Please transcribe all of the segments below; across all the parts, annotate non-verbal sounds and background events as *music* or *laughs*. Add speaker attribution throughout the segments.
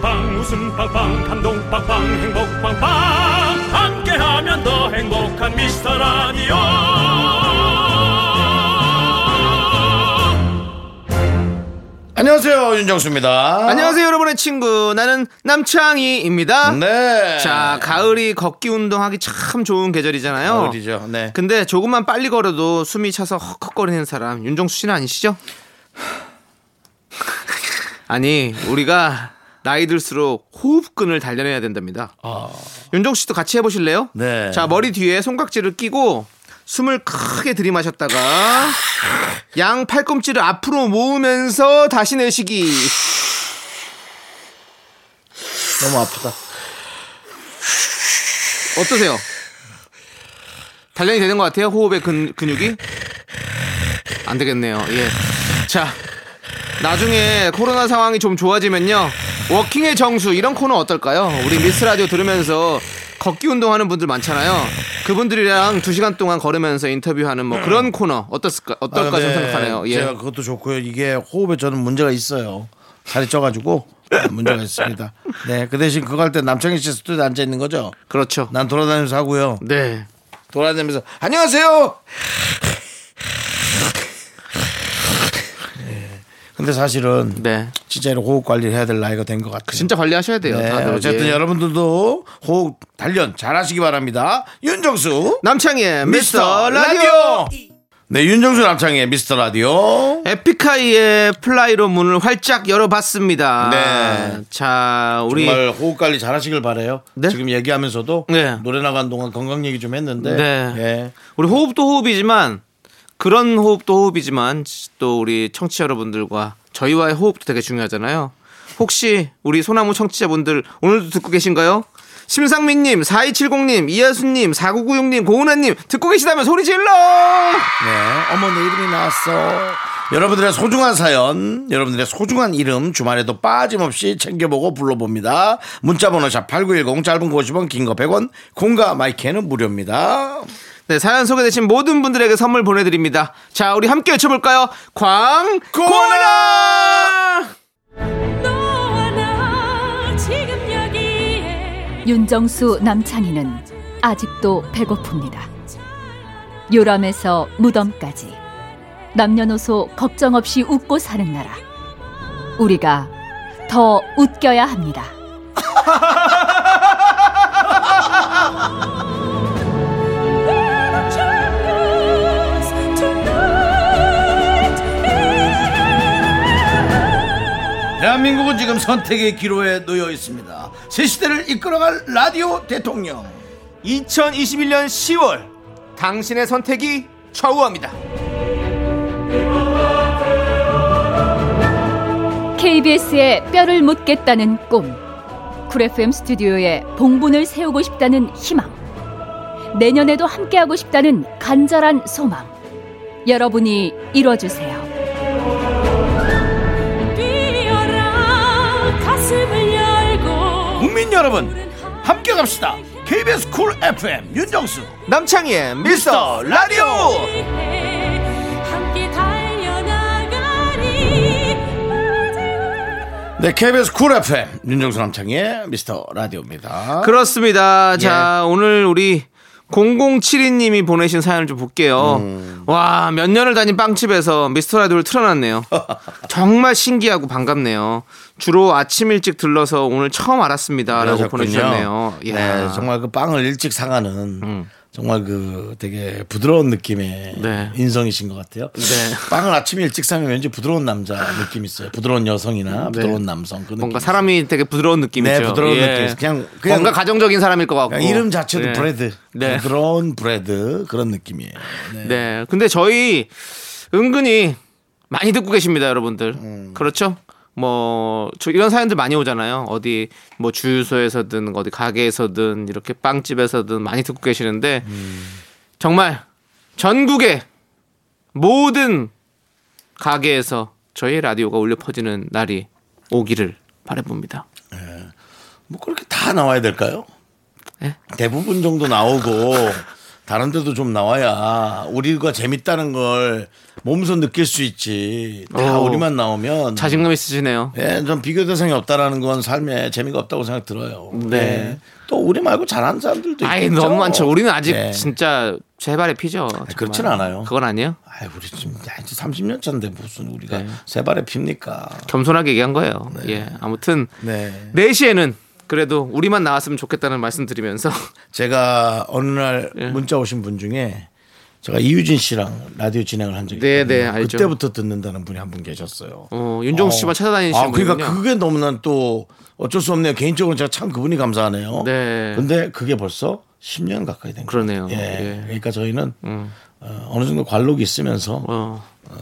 Speaker 1: 빵빵 웃음 빵빵 감동 빵빵 행복 빵빵 함께하면 더 행복한 미스터 라디오
Speaker 2: 안녕하세요 윤정수입니다
Speaker 3: 안녕하세요 여러분의 친구 나는 남창희입니다 네자 가을이 걷기 운동하기 참 좋은 계절이잖아요
Speaker 2: 가을이죠 네
Speaker 3: 근데 조금만 빨리 걸어도 숨이 차서 헉헉거리는 사람 윤정수 씨는 아니시죠? 아니 우리가 나이 들수록 호흡근을 단련해야 된답니다. 아. 윤정 씨도 같이 해보실래요?
Speaker 2: 네.
Speaker 3: 자 머리 뒤에 손깍지를 끼고 숨을 크게 들이마셨다가 양 팔꿈치를 앞으로 모으면서 다시 내쉬기.
Speaker 2: 너무 아프다.
Speaker 3: 어떠세요? 단련이 되는 것 같아요? 호흡의 근, 근육이? 안 되겠네요. 예. 자, 나중에 코로나 상황이 좀 좋아지면요. 워킹의 정수 이런 코너 어떨까요? 우리 미스 라디오 들으면서 걷기 운동하는 분들 많잖아요. 그분들이랑 두 시간 동안 걸으면서 인터뷰하는 뭐 그런 코너 어떻을까 어떨까 아, 네. 생각하네요.
Speaker 2: 예. 제가 그것도 좋고요. 이게 호흡에 저는 문제가 있어요. 살이 쪄가지고 문제가 있습니다. 네, 그 대신 그거 할 때 남창희 씨 스튜디오 앉아 있는 거죠?
Speaker 3: 그렇죠.
Speaker 2: 난 돌아다니면서 하고요.
Speaker 3: 네.
Speaker 2: 돌아다니면서 안녕하세요. 근데 사실은 네. 진짜 이런 호흡 관리를 해야 될 나이가 된 것 같아요. 그
Speaker 3: 진짜 관리하셔야 돼요.
Speaker 2: 네, 다들. 어쨌든 예. 여러분들도 호흡 단련 잘하시기 바랍니다. 윤정수
Speaker 3: 남창희의 미스터, 라디오.
Speaker 2: 네, 윤정수 남창희의 미스터 라디오.
Speaker 3: 에픽하이의 플라이로 문을 활짝 열어봤습니다.
Speaker 2: 네. 자, 우리. 정말 호흡 관리 잘 하시길 바래요 네? 지금 얘기하면서도. 네. 노래 나간 동안 건강 얘기 좀 했는데.
Speaker 3: 네. 예. 우리 호흡도 호흡이지만 그런 호흡도 호흡이지만 또 우리 청취자 여러분들과 저희와의 호흡도 되게 중요하잖아요. 혹시 우리 소나무 청취자분들 오늘도 듣고 계신가요? 심상민님, 4270님, 이하수님, 4996님, 고은아님 듣고 계시다면 소리 질러!
Speaker 2: 네, 어머 내 이름이 나왔어. 여러분들의 소중한 사연, 여러분들의 소중한 이름 주말에도 빠짐없이 챙겨보고 불러봅니다. 문자번호 샵8910 짧은 50원, 긴 거 100원, 공과 마이크는 무료입니다.
Speaker 3: 네, 사연 소개되신 모든 분들에게 선물 보내드립니다. 자, 우리 함께 외쳐볼까요? 광고라!
Speaker 4: 윤정수 남창희는 아직도 배고픕니다. 요람에서 무덤까지 남녀노소 걱정 없이 웃고 사는 나라. 우리가 더 웃겨야 합니다. *laughs*
Speaker 2: 대한민국은 지금 선택의 기로에 놓여 있습니다. 새 시대를 이끌어갈 라디오 대통령. 2021년 10월 당신의 선택이 좌우합니다.
Speaker 4: KBS의 뼈를 묻겠다는 꿈. 쿨FM 스튜디오에 봉분을 세우고 싶다는 희망. 내년에도 함께하고 싶다는 간절한 소망. 여러분이 이뤄주세요.
Speaker 2: 국민 여러분 함께 갑시다 KBS 쿨 FM 윤정수 남창희의 미스터 라디오 네, KBS 쿨 FM 윤정수 남창희의 미스터 라디오입니다.
Speaker 3: 그렇습니다. 자, 예. 오늘 우리 0072님이 보내신 사연을 좀 볼게요. 음. 와, 몇 년을 다닌 빵집에서 미스터 라디오를 틀어놨네요. *laughs* 정말 신기하고 반갑네요. 주로 아침 일찍 들러서 오늘 처음 알았습니다. 라고 보내주셨네요.
Speaker 2: 네, 정말 그 빵을 일찍 사가는 음. 정말 그 되게 부드러운 느낌의 네. 인성이신 것 같아요. 네. 빵을 아침에 일찍 사면 왠지 부드러운 남자 느낌 있어요. 부드러운 여성이나 네. 부드러운 남성.
Speaker 3: 그 뭔가 사람이
Speaker 2: 있어요.
Speaker 3: 되게 부드러운 네, 느낌이죠. 네,
Speaker 2: 부드러운
Speaker 3: 예.
Speaker 2: 느낌.
Speaker 3: 그냥, 그냥 뭔가 가정적인 사람일 것 같고
Speaker 2: 이름 자체도 예. 브레드. 부드러운 브레드 그런 느낌이에요.
Speaker 3: 네. 근데 저희 은근히 많이 듣고 계십니다, 여러분들. 음. 그렇죠? 뭐저 이런 사연들 많이 오잖아요. 어디 뭐 주유소에서든 어디 가게에서든 이렇게 빵집에서든 많이 듣고 계시는데 음. 정말 전국의 모든 가게에서 저희 라디오가 울려 퍼지는 날이 오기를 바라봅니다. 예. 네.
Speaker 2: 뭐 그렇게 다 나와야 될까요? 네? 대부분 정도 나오고 *laughs* 다른 데도 좀 나와야 우리가 재밌다는 걸 몸소 느낄 수 있지. 다 오. 어. 우리만 나오면
Speaker 3: 자신감 있으시네요. 예,
Speaker 2: 좀 비교 대상이 없다라는 건 삶에 재미가 없다고 생각 들어요. 네. 예. 또 우리 말고 잘하는 사람들도
Speaker 3: 아이
Speaker 2: 있죠
Speaker 3: 너무 많죠. 우리는 아직 예. 진짜 세발의 피죠. 아니,
Speaker 2: 그렇진 않아요.
Speaker 3: 그건 아니에요.
Speaker 2: 아, 우리 지금 30년 차인데 무슨 우리가 네. 세발의 피입니까?
Speaker 3: 겸손하게 얘기한 거예요. 네. 예, 아무튼 네. 4시에는 그래도 우리만 나왔으면 좋겠다는 말씀드리면서
Speaker 2: 제가 어느 날 예. 문자 오신 분 중에 제가 이유진 씨랑 라디오 진행을 한 적이
Speaker 3: 네, 네, 있거든요.
Speaker 2: 알죠. 그때부터 듣는다는 분이 한 분 계셨어요.
Speaker 3: 어, 윤종 어. 씨만 찾아다니시는 아,
Speaker 2: 그러니까
Speaker 3: 분이군요. 그게
Speaker 2: 너무나 또 어쩔 수 없네요. 개인적으로 제가 참 그분이 감사하네요. 네. 근데 그게 벌써 10년 가까이 된 거예요.
Speaker 3: 그러네요. 예. 예.
Speaker 2: 그러니까 저희는 음. 어, 어느 정도 관록이 있으면서 어. 어,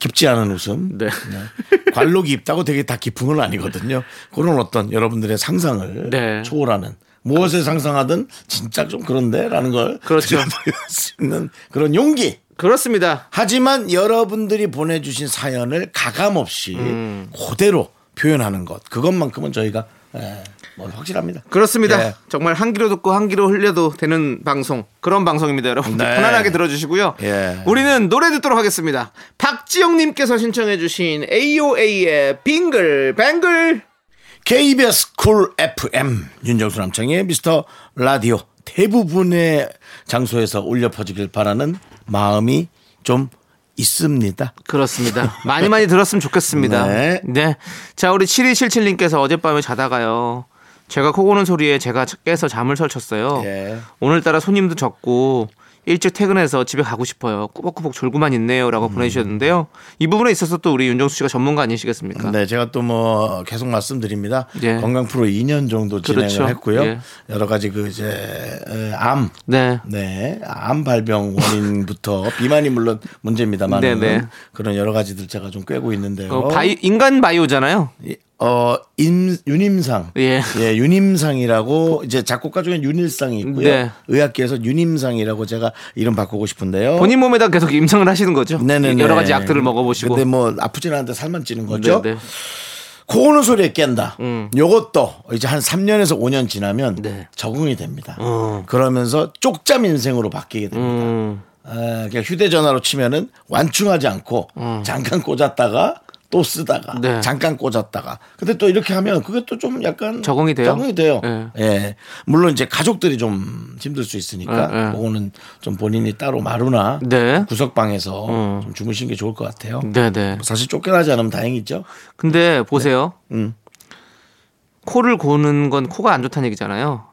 Speaker 2: 깊지 않은 웃음. 네. 네. 관록이 있다고 되게 다 깊은 건 아니거든요. 그런 어떤 여러분들의 상상을 네. 초월하는 무엇을 상상하든 진짜 좀 그런데라는 걸 그렇죠. *laughs* 수 있는 그런 용기.
Speaker 3: 그렇습니다.
Speaker 2: 하지만 여러분들이 보내주신 사연을 가감 없이 음. 그대로 표현하는 것 그것만큼은 저희가 예, 뭐 확실합니다.
Speaker 3: 그렇습니다. 예. 정말 한 귀로 듣고 한 귀로 흘려도 되는 방송 그런 방송입니다, 여러분. 네. 편안하게 들어주시고요. 예. 우리는 노래 듣도록 하겠습니다. 박지영님께서 신청해주신 AOA의 빙글 뱅글.
Speaker 2: KBS 쿨 FM 윤정수 남창의 미스터 라디오 대부분의 장소에서 울려 퍼지길 바라는 마음이 좀 있습니다.
Speaker 3: 그렇습니다. 많이 많이 들었으면 좋겠습니다. *laughs* 네. 네. 자, 우리 7277님께서 어젯밤에 자다가요. 제가 코 고는 소리에 제가 깨서 잠을 설쳤어요. 예. 오늘따라 손님도 적고 일찍 퇴근해서 집에 가고 싶어요. 꾸벅꾸벅 졸고만 있네요라고 음. 보내주셨는데요. 이 부분에 있어서 또 우리 윤정수 씨가 전문가 아니시겠습니까?
Speaker 2: 네, 제가 또 뭐 계속 말씀드립니다. 예. 건강 프로 2년 정도 그렇죠. 진행을 그렇죠. 했고요. 예. 여러 가지 그 이제 암, 네, 네, 암 발병 원인부터 *laughs* 비만이 물론 문제입니다만 네, 네. 그런 여러 가지들 제가 좀 꿰고 있는데요. 어,
Speaker 3: 바이, 인간 바이오잖아요.
Speaker 2: 어, 임, 윤임상. 예. 예. 윤임상이라고 이제 작곡가 중에 윤일상이 있고요. 네. 의학계에서 윤임상이라고 제가 이름 바꾸고 싶은데요.
Speaker 3: 본인 몸에다 계속 임상을 하시는 거죠? 네네 여러 가지 약들을 먹어보시고.
Speaker 2: 근데 뭐 아프진 않은데 살만 찌는 거죠? 네네. 는 네. 소리에 깬다. 음. 요것도 이제 한 3년에서 5년 지나면 네. 적응이 됩니다. 음. 그러면서 쪽잠 인생으로 바뀌게 됩니다. 음. 아, 그러니까 휴대전화로 치면은 완충하지 않고 음. 잠깐 꽂았다가 또 쓰다가 네. 잠깐 꽂았다가 근데 또 이렇게 하면 그게 또좀 약간 적응이 돼요. 적응이 돼요. 네. 예. 물론 이제 가족들이 좀 힘들 수 있으니까 네, 그거는 좀 본인이 따로 마루나 네. 구석방에서 음. 좀 주무시는 게 좋을 것 같아요. 네, 네. 뭐 사실 쫓겨나지 않으면 다행이죠.
Speaker 3: 근데 보세요. 네. 음. 코를 고는 건 코가 안 좋다는 얘기잖아요.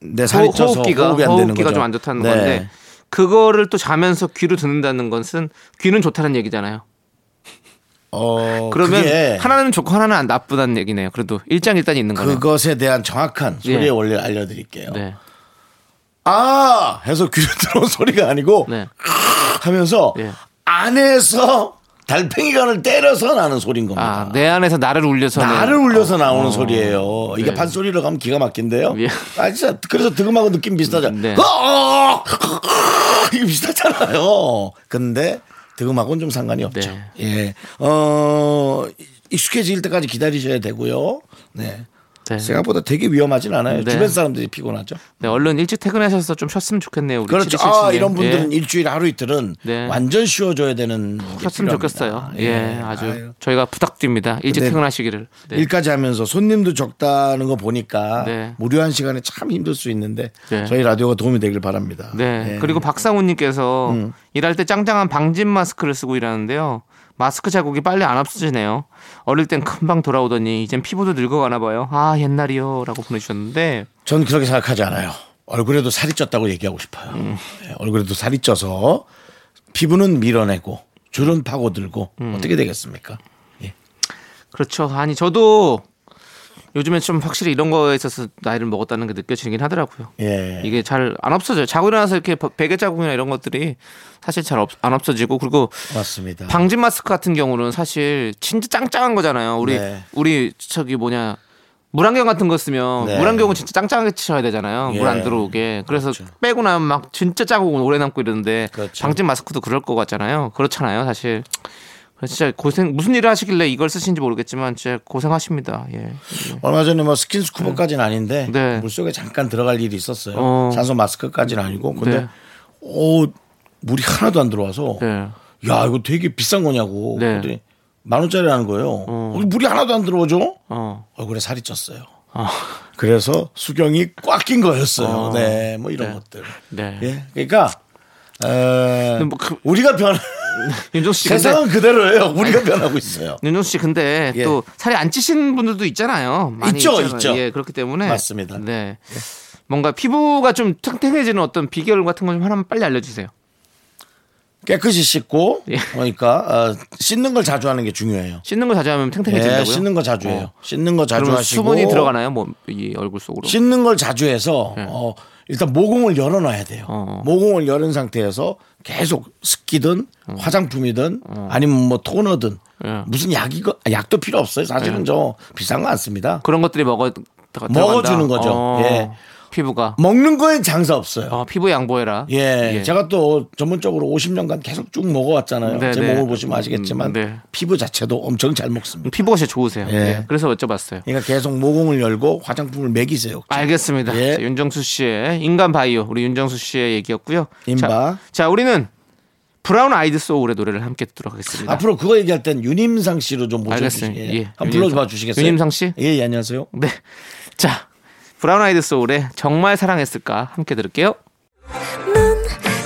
Speaker 2: 네, 살이 호, 호흡기가
Speaker 3: 호흡이 안 되는 가좀 안 좋다는 네. 건데 그거를 또 자면서 귀로 듣는다는 것은 귀는 좋다는 얘기잖아요. 어, 그러면 하나는 좋고 하나는 안 나쁘다는 얘기네요. 그래도 일장일단이 있는
Speaker 2: 거예요.
Speaker 3: 그것에
Speaker 2: 대한 정확한 예. 소리의 예. 원리를 알려드릴게요. 네. 아 해서 귀로 *laughs* 들어온 소리가 아니고 네. 하면서 예. 안에서 달팽이 관을 때려서 나는 소리인 겁니다. 아,
Speaker 3: 내 안에서 나를 울려서
Speaker 2: 나를 울려서 어. 나오는 어. 소리예요. 이게 네. 판소리로 가면 기가 막힌데요. 예. 아 진짜 그래서 드음하고 느낌 비슷하죠. 네. 어! *laughs* 이게 비슷하잖아요. 근데 득음하고는 좀 상관이 네. 없죠. 네. 예. 어, 익숙해질 때까지 기다리셔야 되고요. 네. 네. 생각보다 되게 위험하진 않아요. 네. 주변 사람들이 피곤하죠.
Speaker 3: 네, 얼른 일찍 퇴근하셔서 좀 쉬었으면 좋겠네요. 우리
Speaker 2: 그렇죠. 아, 이런 분들은 예. 일주일 하루 이틀은 네. 완전 쉬어줘야 되는.
Speaker 3: 쉬었으면 좋겠어요. 아, 예, 예. 아주 아유. 저희가 부탁드립니다. 일찍 퇴근하시기를.
Speaker 2: 네. 일까지 하면서 손님도 적다는 거 보니까 네. 무료한 시간에 참 힘들 수 있는데 저희 라디오가 도움이 되길 바랍니다.
Speaker 3: 네. 예. 그리고 박상훈님께서 음. 일할 때 짱짱한 방진 마스크를 쓰고 일하는데요. 마스크 자국이 빨리 안 없어지네요. 어릴 땐 금방 돌아오더니 이젠 피부도 늙어가나 봐요. 아 옛날이요 라고 보내주셨는데
Speaker 2: 전 그렇게 생각하지 않아요. 얼굴에도 살이 쪘다고 얘기하고 싶어요. 음. 네, 얼굴에도 살이 쪄서 피부는 밀어내고 주름 파고들고 음. 어떻게 되겠습니까? 예.
Speaker 3: 그렇죠. 아니 저도 요즘에 좀 확실히 이런 거에 있어서 나이를 먹었다는 게 느껴지긴 하더라고요. 예. 이게 잘 안 없어져요. 자고 일어나서 이렇게 베개 자국이나 이런 것들이 사실 잘 안 없어지고 그리고
Speaker 2: 맞습니다.
Speaker 3: 방진 마스크 같은 경우는 사실 진짜 짱짱한 거잖아요. 우리 네. 우리 저기 뭐냐 물안경 같은 거 쓰면 네. 물안경은 진짜 짱짱하게 치셔야 되잖아요. 예. 물안 들어오게. 그래서 그렇죠. 빼고 나면 막 진짜 짜고 오래 남고 이러는데 그렇죠. 방진 마스크도 그럴 것 같잖아요. 그렇잖아요, 사실. 진짜 고생 무슨 일을 하시길래 이걸 쓰신지 모르겠지만 진짜 고생하십니다. 예. 예.
Speaker 2: 얼마 전에 뭐 스킨 스쿠버까지는 네. 아닌데 네. 물속에 잠깐 들어갈 일이 있었어요. 어. 산소 마스크까지는 아니고 근데 네. 오 물이 하나도 안 들어와서 네. 야 이거 되게 비싼 거냐고 네. 그랬더니 만 원짜리라는 거예요. 어. 어. 물이 하나도 안 들어오죠. 어. 얼굴에 살이 쪘어요. 어. 그래서 수경이 꽉 낀 거였어요. 어. 네, 뭐 이런 네. 것들. 네. 예, 그러니까 에, 어, 뭐 그, 우리가 변. *laughs*
Speaker 3: 윤정씨
Speaker 2: 세상은 근데, 그대로예요. 우리가 변하고 있어요.
Speaker 3: 윤정씨 근데 예. 또 살이 안 찌신 분들도 있잖아요.
Speaker 2: 있죠, 있잖아요. 있죠 예,
Speaker 3: 그렇기 때문에
Speaker 2: 맞습니다.
Speaker 3: 네. 예. 뭔가 피부가 좀 탱탱해지는 어떤 비결 같은 거 좀 하나만 빨리 알려주세요.
Speaker 2: 깨끗이 씻고 예. 그러니까 어, 씻는 걸 자주 하는 게 중요해요.
Speaker 3: 씻는
Speaker 2: 걸
Speaker 3: 자주 하면 예, 탱탱해진다고요?
Speaker 2: 예, 씻는 거 자주 해요. 어. 씻는 거 자주 하시고
Speaker 3: 수분이 들어가나요? 뭐 이 얼굴 속으로?
Speaker 2: 씻는 걸 자주 해서 예. 어, 일단 모공을 열어놔야 돼요. 어 모공을 열은 상태에서 계속 습기든 어. 화장품이든 어. 아니면 뭐 토너든 예. 무슨 약이 아, 약도 필요 없어요. 사실은 예. 저 비싼 거 안 씁니다.
Speaker 3: 그런 것들이 먹어 들어간다?
Speaker 2: 먹어주는 거죠. 어. 예.
Speaker 3: 피부가.
Speaker 2: 먹는 거엔 장사 없어요. 어,
Speaker 3: 피부 양보해라.
Speaker 2: 예, 예. 제가 또 전문적으로 50년간 계속 쭉 먹어왔잖아요. 네, 제 네. 몸을 보시면 아시겠지만 음, 네. 피부 자체도 엄청 잘 먹습니다.
Speaker 3: 피부가 진짜 좋으세요. 예. 예. 그래서 여쭤봤어요.
Speaker 2: 그러니까 계속 모공을 열고 화장품을 매기세요
Speaker 3: 알겠습니다. 예. 자, 윤정수 씨의 인간 바이오 우리 윤정수 씨의 얘기였고요.
Speaker 2: 인바.
Speaker 3: 자, 자 우리는 브라운 아이드 소울의 노래를 함께 듣도록 하겠습니다.
Speaker 2: 앞으로 그거 얘기할 땐 윤임상 씨로 좀 모셔주세요. 예. 예. 한번 불러봐 주시겠어요?
Speaker 3: 윤임상 씨?
Speaker 2: 예, 예, 안녕하세요.
Speaker 3: 네. 자, 브라운 아이드 소울의 정말 사랑했을까 함께 들을게요.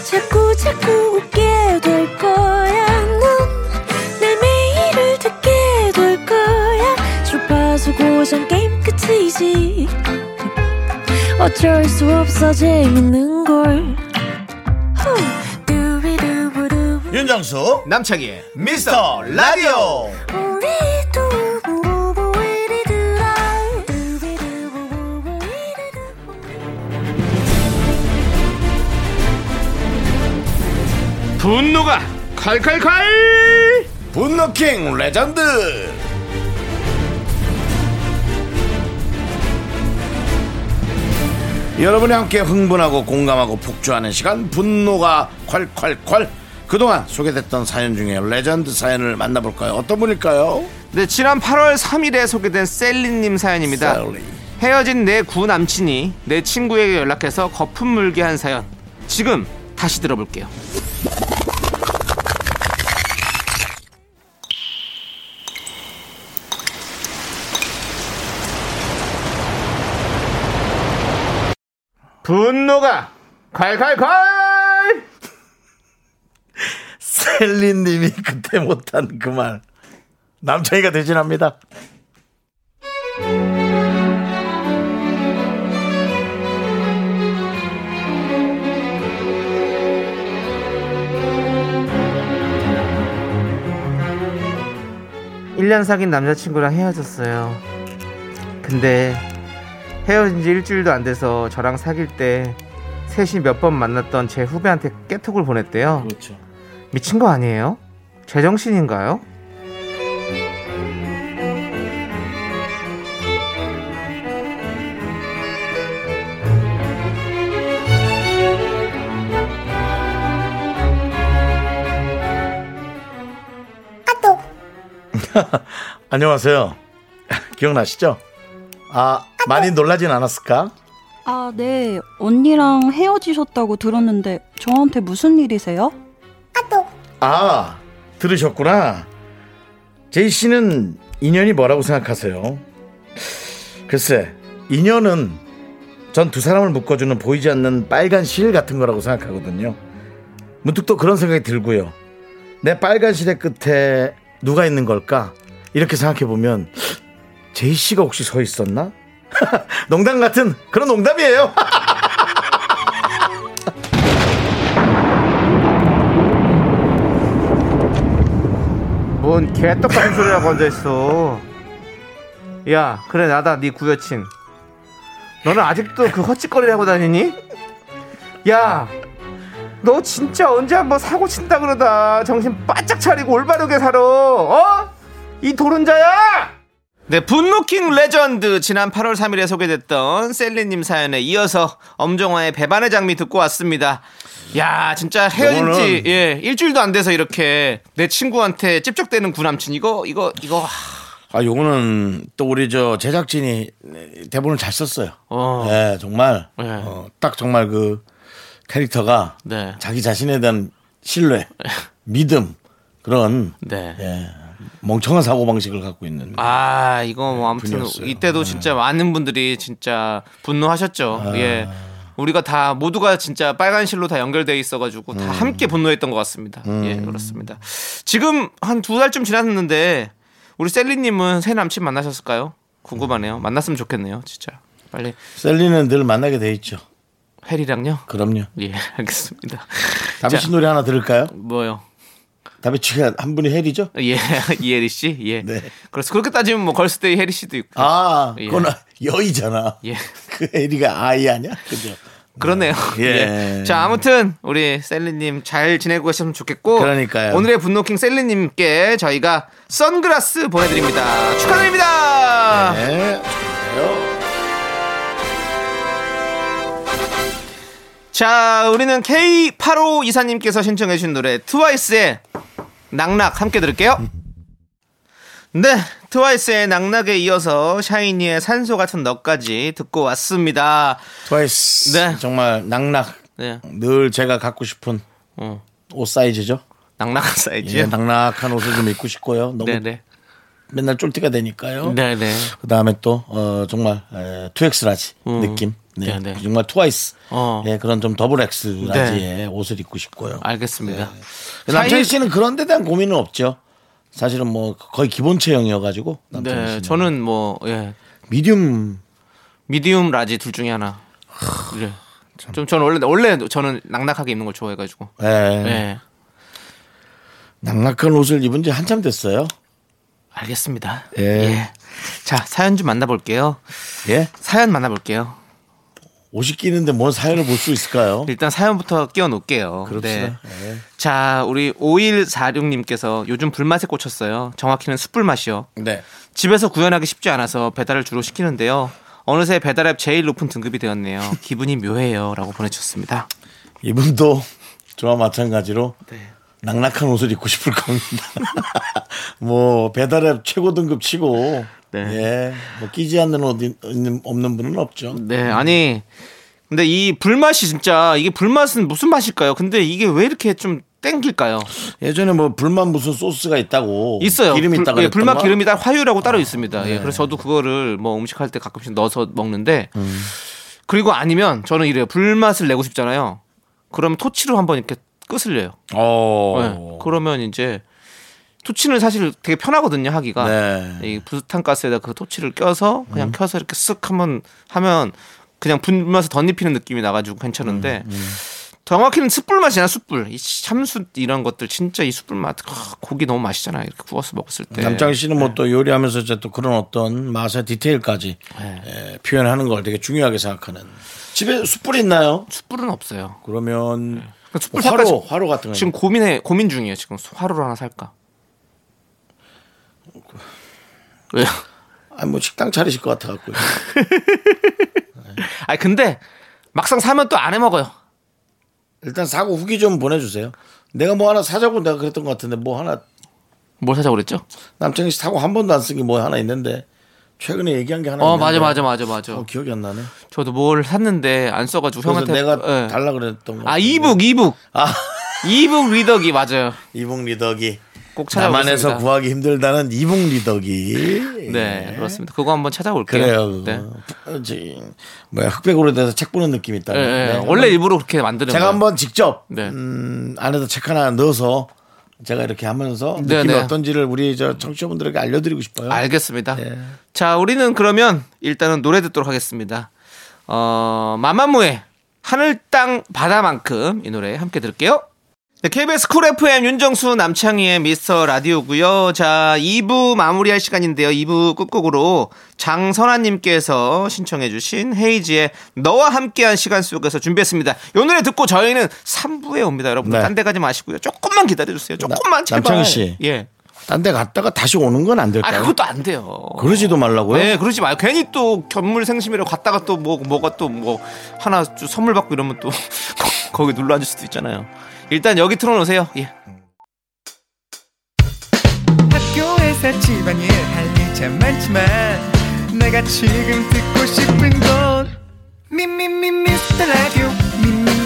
Speaker 3: 자꾸 자꾸 웃게 될 거야. 넌내 매일을 듣게 될 거야. 주파수
Speaker 2: 고정 게임 끝이지. 어쩔 수 없어 재밌는 걸. 후. 윤정수 남창희 미스터 라디오. 분노가 칼칼칼 분노킹 레전드 여러분이 함께 흥분하고 공감하고 폭주하는 시간 분노가 콸콸콸 그동안 소개됐던 사연 중에 레전드 사연을 만나볼까요? 어떤 분일까요?
Speaker 3: 네 지난 8월 3일에 소개된 셀리님 사연입니다 셀리. 헤어진 내 구 남친이 내 친구에게 연락해서 거품 물게 한 사연 지금 다시 들어볼게요
Speaker 2: 분노가 콸콸콸 *laughs* 셀린님이 그때 못한 그 말 남창이가 대신합니다
Speaker 3: 1년 사귄 남자친구랑 헤어졌어요. 근데 헤어진 지 일주일도 안 돼서 저랑 사귈 때 셋이 몇 번 만났던 제 후배한테 깨톡을 보냈대요. 그렇죠. 미친 거 아니에요? 제정신인가요?
Speaker 2: 안녕하세요. *laughs* 기억나시죠? 아, 많이 놀라진 않았을까?
Speaker 5: 아, 네. 언니랑 헤어지셨다고 들었는데 저한테 무슨 일이세요?
Speaker 2: 아, 들으셨구나. 제이 씨는 인연이 뭐라고 생각하세요? 글쎄, 인연은 전 두 사람을 묶어주는 보이지 않는 빨간 실 같은 거라고 생각하거든요. 문득 또 그런 생각이 들고요. 내 빨간 실의 끝에 누가 있는 걸까? 이렇게 생각해보면 제이 씨가 혹시 서 있었나? *laughs* 농담 같은 그런 농담이에요. *laughs*
Speaker 3: 뭔 개떡같은 소리라고 앉아있어 야 그래 나다 네 구여친 너는 아직도 그 헛짓거리를 하고 다니니? 야 너 진짜 언제 한번 사고 친다 그러다 정신 바짝 차리고 올바르게 살아 어? 이 도른자야! 네, 분노킹 레전드 지난 8월 3일에 소개됐던 셀리님 사연에 이어서 엄정화의 배반의 장미 듣고 왔습니다. 야, 진짜 헤어진 지 예, 일주일도 안 돼서 이렇게 내 친구한테 찝쩍대는 구남친 이거 이거 이거
Speaker 2: 아, 요거는 또 우리 저 제작진이 대본을 잘 썼어요. 어. 네, 정말 네. 어, 딱 정말 그 캐릭터가 네. 자기 자신에 대한 신뢰, 믿음 그런 네. 예. 멍청한 사고 방식을 갖고 있는.
Speaker 3: 아 이거 뭐 아무튼 분이었어요. 이때도 진짜 네. 많은 분들이 진짜 분노하셨죠. 아. 예. 우리가 다 모두가 진짜 빨간 실로 다 연결돼 있어가지고 다 음. 함께 분노했던 것 같습니다. 음. 예 그렇습니다. 지금 한 두 달쯤 지났는데 우리 셀리님은 새 남친 만나셨을까요? 궁금하네요. 음. 만났으면 좋겠네요, 진짜. 빨리.
Speaker 2: 셀리는 늘 만나게 돼 있죠.
Speaker 3: 해리랑요?
Speaker 2: 그럼요.
Speaker 3: 예, *laughs* 알겠습니다.
Speaker 2: 남신 노래 하나 들을까요?
Speaker 3: 뭐요?
Speaker 2: 다음에 지금 한 분이 해리죠?
Speaker 3: 아, 예, *laughs* 이혜리 씨. 예. 네. 그래서 그렇게 따지면 뭐 걸스데이 해리 씨도 있고.
Speaker 2: 아, 예. 그건 여이잖아. 예. 그 해리가 아이 아니야? 그죠?
Speaker 3: 그러네요. 네. 예. 예. 자, 아무튼 우리 셀리님 잘 지내고 계셨으면 좋겠고.
Speaker 2: 그러니까요.
Speaker 3: 오늘의 분노킹 셀리님께 저희가 선글라스 보내드립니다. 축하드립니다. 네. 자, 우리는 K85 이사님께서 신청해주신 노래 트와이스의 낙낙 함께 들을게요. 네, 트와이스의 낙낙에 이어서 샤이니의 산소 같은 너까지 듣고 왔습니다.
Speaker 2: 트와이스. 네. 정말 낙낙. 네. 늘 제가 갖고 싶은 어. 옷 사이즈죠.
Speaker 3: 낙낙한 사이즈. 예,
Speaker 2: 낙낙한 옷을 좀 입고 싶고요. 너무 네네. 네. 맨날 쫄티가 되니까요. 네네. 그 다음에 또 어, 정말 2X라지 음. 느낌. 네, 네, 네. 그 정말 트와이스. 어. 예, 그런 좀 더블 엑스 라지의 네. 옷을 입고 싶고요.
Speaker 3: 알겠습니다. 네.
Speaker 2: 그 남창 씨는 그런 데 대한 고민은 없죠. 사실은 뭐 거의 기본 체형이어가지고.
Speaker 3: 네, 저는 뭐, 예.
Speaker 2: 미디움.
Speaker 3: 미디움 라지 둘 중에 하나. 네. 좀 저는 원래, 원래 저는 낙낙하게 입는 걸 좋아해가지고. 예. 예.
Speaker 2: 낙낙한 옷을 입은 지 한참 됐어요.
Speaker 3: 알겠습니다. 예. 예. 자, 사연 좀 만나볼게요. 예? 사연 만나볼게요.
Speaker 2: 옷이 끼는데 뭔 사연을 볼 수 있을까요?
Speaker 3: 일단 사연부터 끼워 놓을게요.
Speaker 2: 그렇습니 네.
Speaker 3: 네. 자, 우리 5146님께서 요즘 불맛에 꽂혔어요. 정확히는 숯불맛이요. 네. 집에서 구현하기 쉽지 않아서 배달을 주로 시키는데요. 어느새 배달앱 제일 높은 등급이 되었네요. *laughs* 기분이 묘해요. 라고 보내주셨습니다.
Speaker 2: 이분도 저와 마찬가지로 네. 낙낙한 옷을 입고 싶을 겁니다. *laughs* 뭐 배달앱 최고 등급 치고 네. 예. 뭐 끼지 않는 옷 있는, 없는 분은 없죠.
Speaker 3: 네. 아니. 근데 이 불맛이 진짜 이게 불맛은 무슨 맛일까요? 근데 이게 왜 이렇게 좀 땡길까요?
Speaker 2: 예전에 뭐 불맛 무슨 소스가 있다고
Speaker 3: 있어요. 기름 있다 예, 불맛 기름이 다 화유라고 따로 아, 있습니다. 예, 네. 예, 그래서 저도 그거를 뭐 음식할 때 가끔씩 넣어서 먹는데 음. 그리고 아니면 저는 이래요. 불맛을 내고 싶잖아요. 그럼 토치로 한번 이렇게 끄슬려요. 어. 네, 그러면 이제 토치는 사실 되게 편하거든요 하기가 네. 이 부탄 가스에다 그 토치를 껴서 그냥 음. 켜서 이렇게 쓱 한번 하면 그냥 분면서 덧입히는 느낌이 나가지고 괜찮은데 음, 음. 정확히는 숯불 맛이야 숯불 이 참숯 이런 것들 진짜 이 숯불 맛 아, 고기 너무 맛있잖아 이렇게 구워서 먹었을 때
Speaker 2: 남창희 씨는 뭐 네. 뭐또 요리하면서 이제 또 그런 어떤 맛의 디테일까지 네. 예, 표현하는 걸 되게 중요하게 생각하는 집에 숯불 있나요?
Speaker 3: 숯불은 없어요.
Speaker 2: 그러면
Speaker 3: 네. 숯불 화로 살까?
Speaker 2: 화로 같은 거
Speaker 3: 지금 고민해 고민 중이에요 지금 화로를 하나 살까?
Speaker 2: 왜요? 아니 뭐 식당 차리실 것 같아 갖고.
Speaker 3: *laughs* 아니 근데 막상 사면 또 안 해 먹어요.
Speaker 2: 일단 사고 후기 좀 보내주세요. 내가 뭐 하나 사자고 내가 그랬던 것 같은데 뭐 하나
Speaker 3: 뭘 사자고 그랬죠?
Speaker 2: 남창희 씨 사고 한 번도 안쓴게뭐 하나 있는데 최근에 얘기한 게 하나 어, 있는데.
Speaker 3: 맞아 맞아 맞아 맞아. 어,
Speaker 2: 기억이 안 나네.
Speaker 3: 저도 뭘 샀는데 안 써가지고
Speaker 2: 형한테
Speaker 3: 내가
Speaker 2: 예. 달라 그랬던 거.
Speaker 3: 아 같은데. 이북 이북. 아 이북 리더기 맞아요.
Speaker 2: *laughs* 이북 리더기. 꼭찾아 남한에서 구하기 힘들다는 이북 리더기. *laughs*
Speaker 3: 네, 예. 그렇습니다. 그거 한번 찾아볼게요.
Speaker 2: 그래요. 네. 뭐야 흑백으로 돼서 책 보는 느낌이 있다. 예, 예. 네,
Speaker 3: 네. 원래 일부러 그렇게 만드는
Speaker 2: 제가 거예요. 한번 직접 네. 음, 안에다 책 하나 넣어서 제가 이렇게 하면서 네, 느낌이 네. 어떤지를 우리 저 청취자분들에게 알려드리고 싶어요.
Speaker 3: 알겠습니다. 네. 자, 우리는 그러면 일단은 노래 듣도록 하겠습니다. 어, 마마무의 하늘 땅 바다만큼 이 노래 함께 들을게요. 네, KBS 쿨 FM 윤정수 남창희의 미스터 라디오고요. 자, 2부 마무리할 시간인데요. 2부 끝곡으로 장선아님께서 신청해주신 헤이지의 너와 함께한 시간 속에서 준비했습니다. 요 노래 듣고 저희는 3부에 옵니다, 여러분. 네. 딴데 가지 마시고요. 조금만 기다려주세요. 조금만 제발.
Speaker 2: 남창희 씨. 예. 딴 데 갔다가 다시 오는 건 안 될까요?
Speaker 3: 아, 그것도 안 돼요.
Speaker 2: 그러지도 말라고요?
Speaker 3: 네, 그러지 마요. 괜히 또견물생심이라 갔다가 또 뭐, 뭐가 또 뭐 하나 선물 받고 이러면 또 *laughs* 거기 눌러 앉을 수도 있잖아요. 일단 여기 틀어놓으세요. 예. 학교에서 집안일 할 일 참 많지만 내가 지금 듣고 싶은 건 미미미 미스터 라디오 미미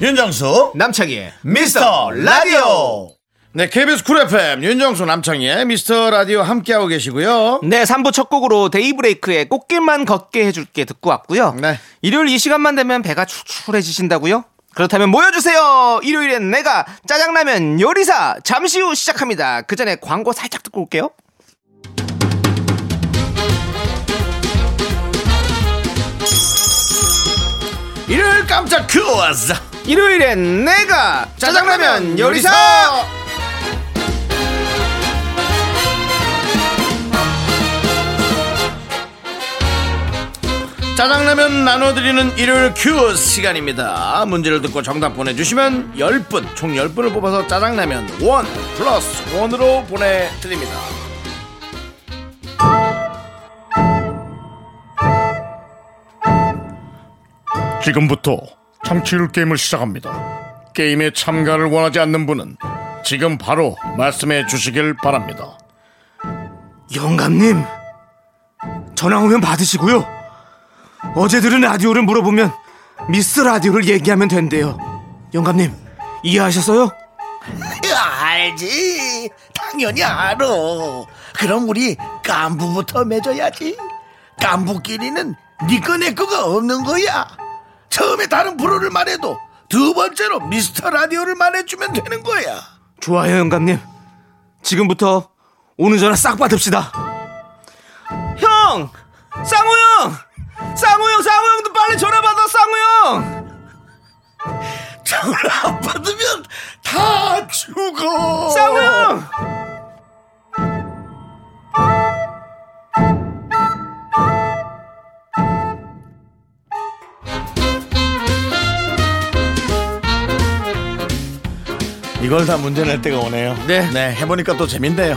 Speaker 2: 윤정수
Speaker 3: 남창희의 미스터 라디오
Speaker 2: 네, KBS 쿨 FM 윤정수 남창희의 미스터 라디오 함께하고 계시고요.
Speaker 3: 네, 3부 첫 곡으로 데이브레이크의 꽃길만 걷게 해줄게 듣고 왔고요. 네. 일요일 이 시간만 되면 배가 출출해지신다고요? 그렇다면 모여주세요. 일요일엔 내가 짜장라면 요리사 잠시 후 시작합니다. 그 전에 광고 살짝 듣고 올게요.
Speaker 2: 일요일 깜짝 퀴즈
Speaker 3: 일요일엔 내가 짜장라면 요리사
Speaker 2: 짜장라면 나눠드리는 일요일 큐 시간입니다 문제를 듣고 정답 보내주시면 10분 총 10분을 뽑아서 짜장라면 1 플러스 원으로 보내드립니다 지금부터
Speaker 6: 청취율 게임을 시작합니다. 게임에 참가를 원하지 않는 분은 지금 바로 말씀해 주시길 바랍니다.
Speaker 7: 영감님, 전화 오면 받으시고요. 어제 들은 라디오를 물어보면 미스 라디오를 얘기하면 된대요. 영감님, 이해하셨어요?
Speaker 8: 알지. 당연히 알아. 그럼 우리 깐부부터 맺어야지. 깐부끼리는 니꺼 네 내꺼가 없는 거야. 처음에 다른 프로를 말해도 두 번째로 미스터 라디오를 말해주면 되는 거야.
Speaker 7: 좋아요, 영감님. 지금부터 오는 전화 싹 받읍시다.
Speaker 3: 형! 쌍우 형! 쌍우 형, 쌍우 형도 빨리 전화 받아, 쌍우 형!
Speaker 8: 전화 안 받으면 다 죽어! 쌍우 형!
Speaker 2: 이걸 다 문제 낼 때가 오네요.
Speaker 3: 네. 네,
Speaker 2: 해보니까 또 재밌네요.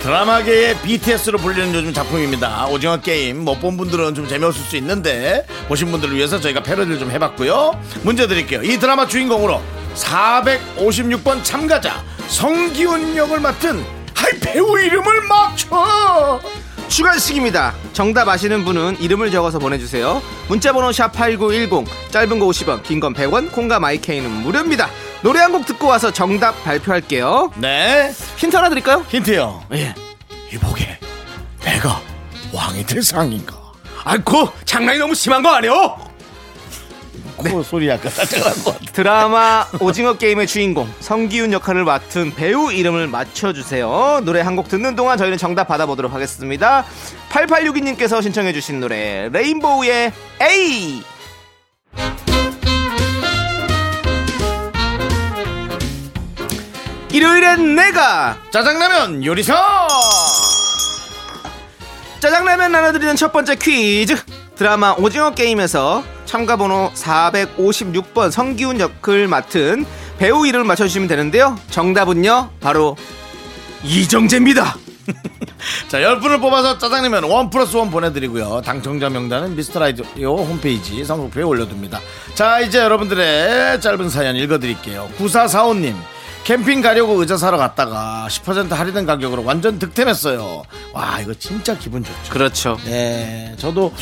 Speaker 2: 드라마계의 BTS로 불리는 요즘 작품입니다. 오징어 게임 못본 뭐 분들은 좀 재미없을 수 있는데 보신 분들을 위해서 저희가 패러디를 좀 해봤고요. 문제 드릴게요. 이 드라마 주인공으로 456번 참가자 성기훈 역을 맡은 하이 배우 이름을 맞춰.
Speaker 3: 추가식입니다. 정답 아시는 분은 이름을 적어서 보내주세요. 문자번호 샵 8910, 짧은 거 50원, 긴 건 100원, 콩과 마이케이는 무료입니다. 노래 한 곡 듣고 와서 정답 발표할게요.
Speaker 2: 네.
Speaker 3: 힌트 하나 드릴까요?
Speaker 2: 힌트요. 예. 이보게 내가 왕이 될 상인가? 아이고 장난이 너무 심한 거 아니요? 네. 그 소리 약간 따뜻한 것
Speaker 3: 같아. 드라마 오징어 게임의 주인공 성기훈 역할을 맡은 배우 이름을 맞춰주세요. 노래 한 곡 듣는 동안 저희는 정답 받아보도록 하겠습니다. 8862님께서 신청해주신 노래 레인보우의 에이 일요일엔 내가 짜장라면 요리사 짜장라면 나눠드리는 첫 번째 퀴즈 드라마 오징어 게임에서 참가번호 456번 성기훈 역을 맡은 배우 이름을 맞춰주시면 되는데요 정답은요 바로
Speaker 2: 이정재입니다 *laughs* 자, 10분을 뽑아서 짜장라면 원 플러스 원 보내드리고요. 당첨자 명단은 미스터라이디오 홈페이지 선곡표에 올려둡니다. 자, 이제 여러분들의 짧은 사연 읽어드릴게요. 9445님. 캠핑 가려고 의자 사러 갔다가 10% 할인된 가격으로 완전 득템했어요. 와 이거 진짜 기분 좋죠.
Speaker 3: 그렇죠.
Speaker 2: 네, 저도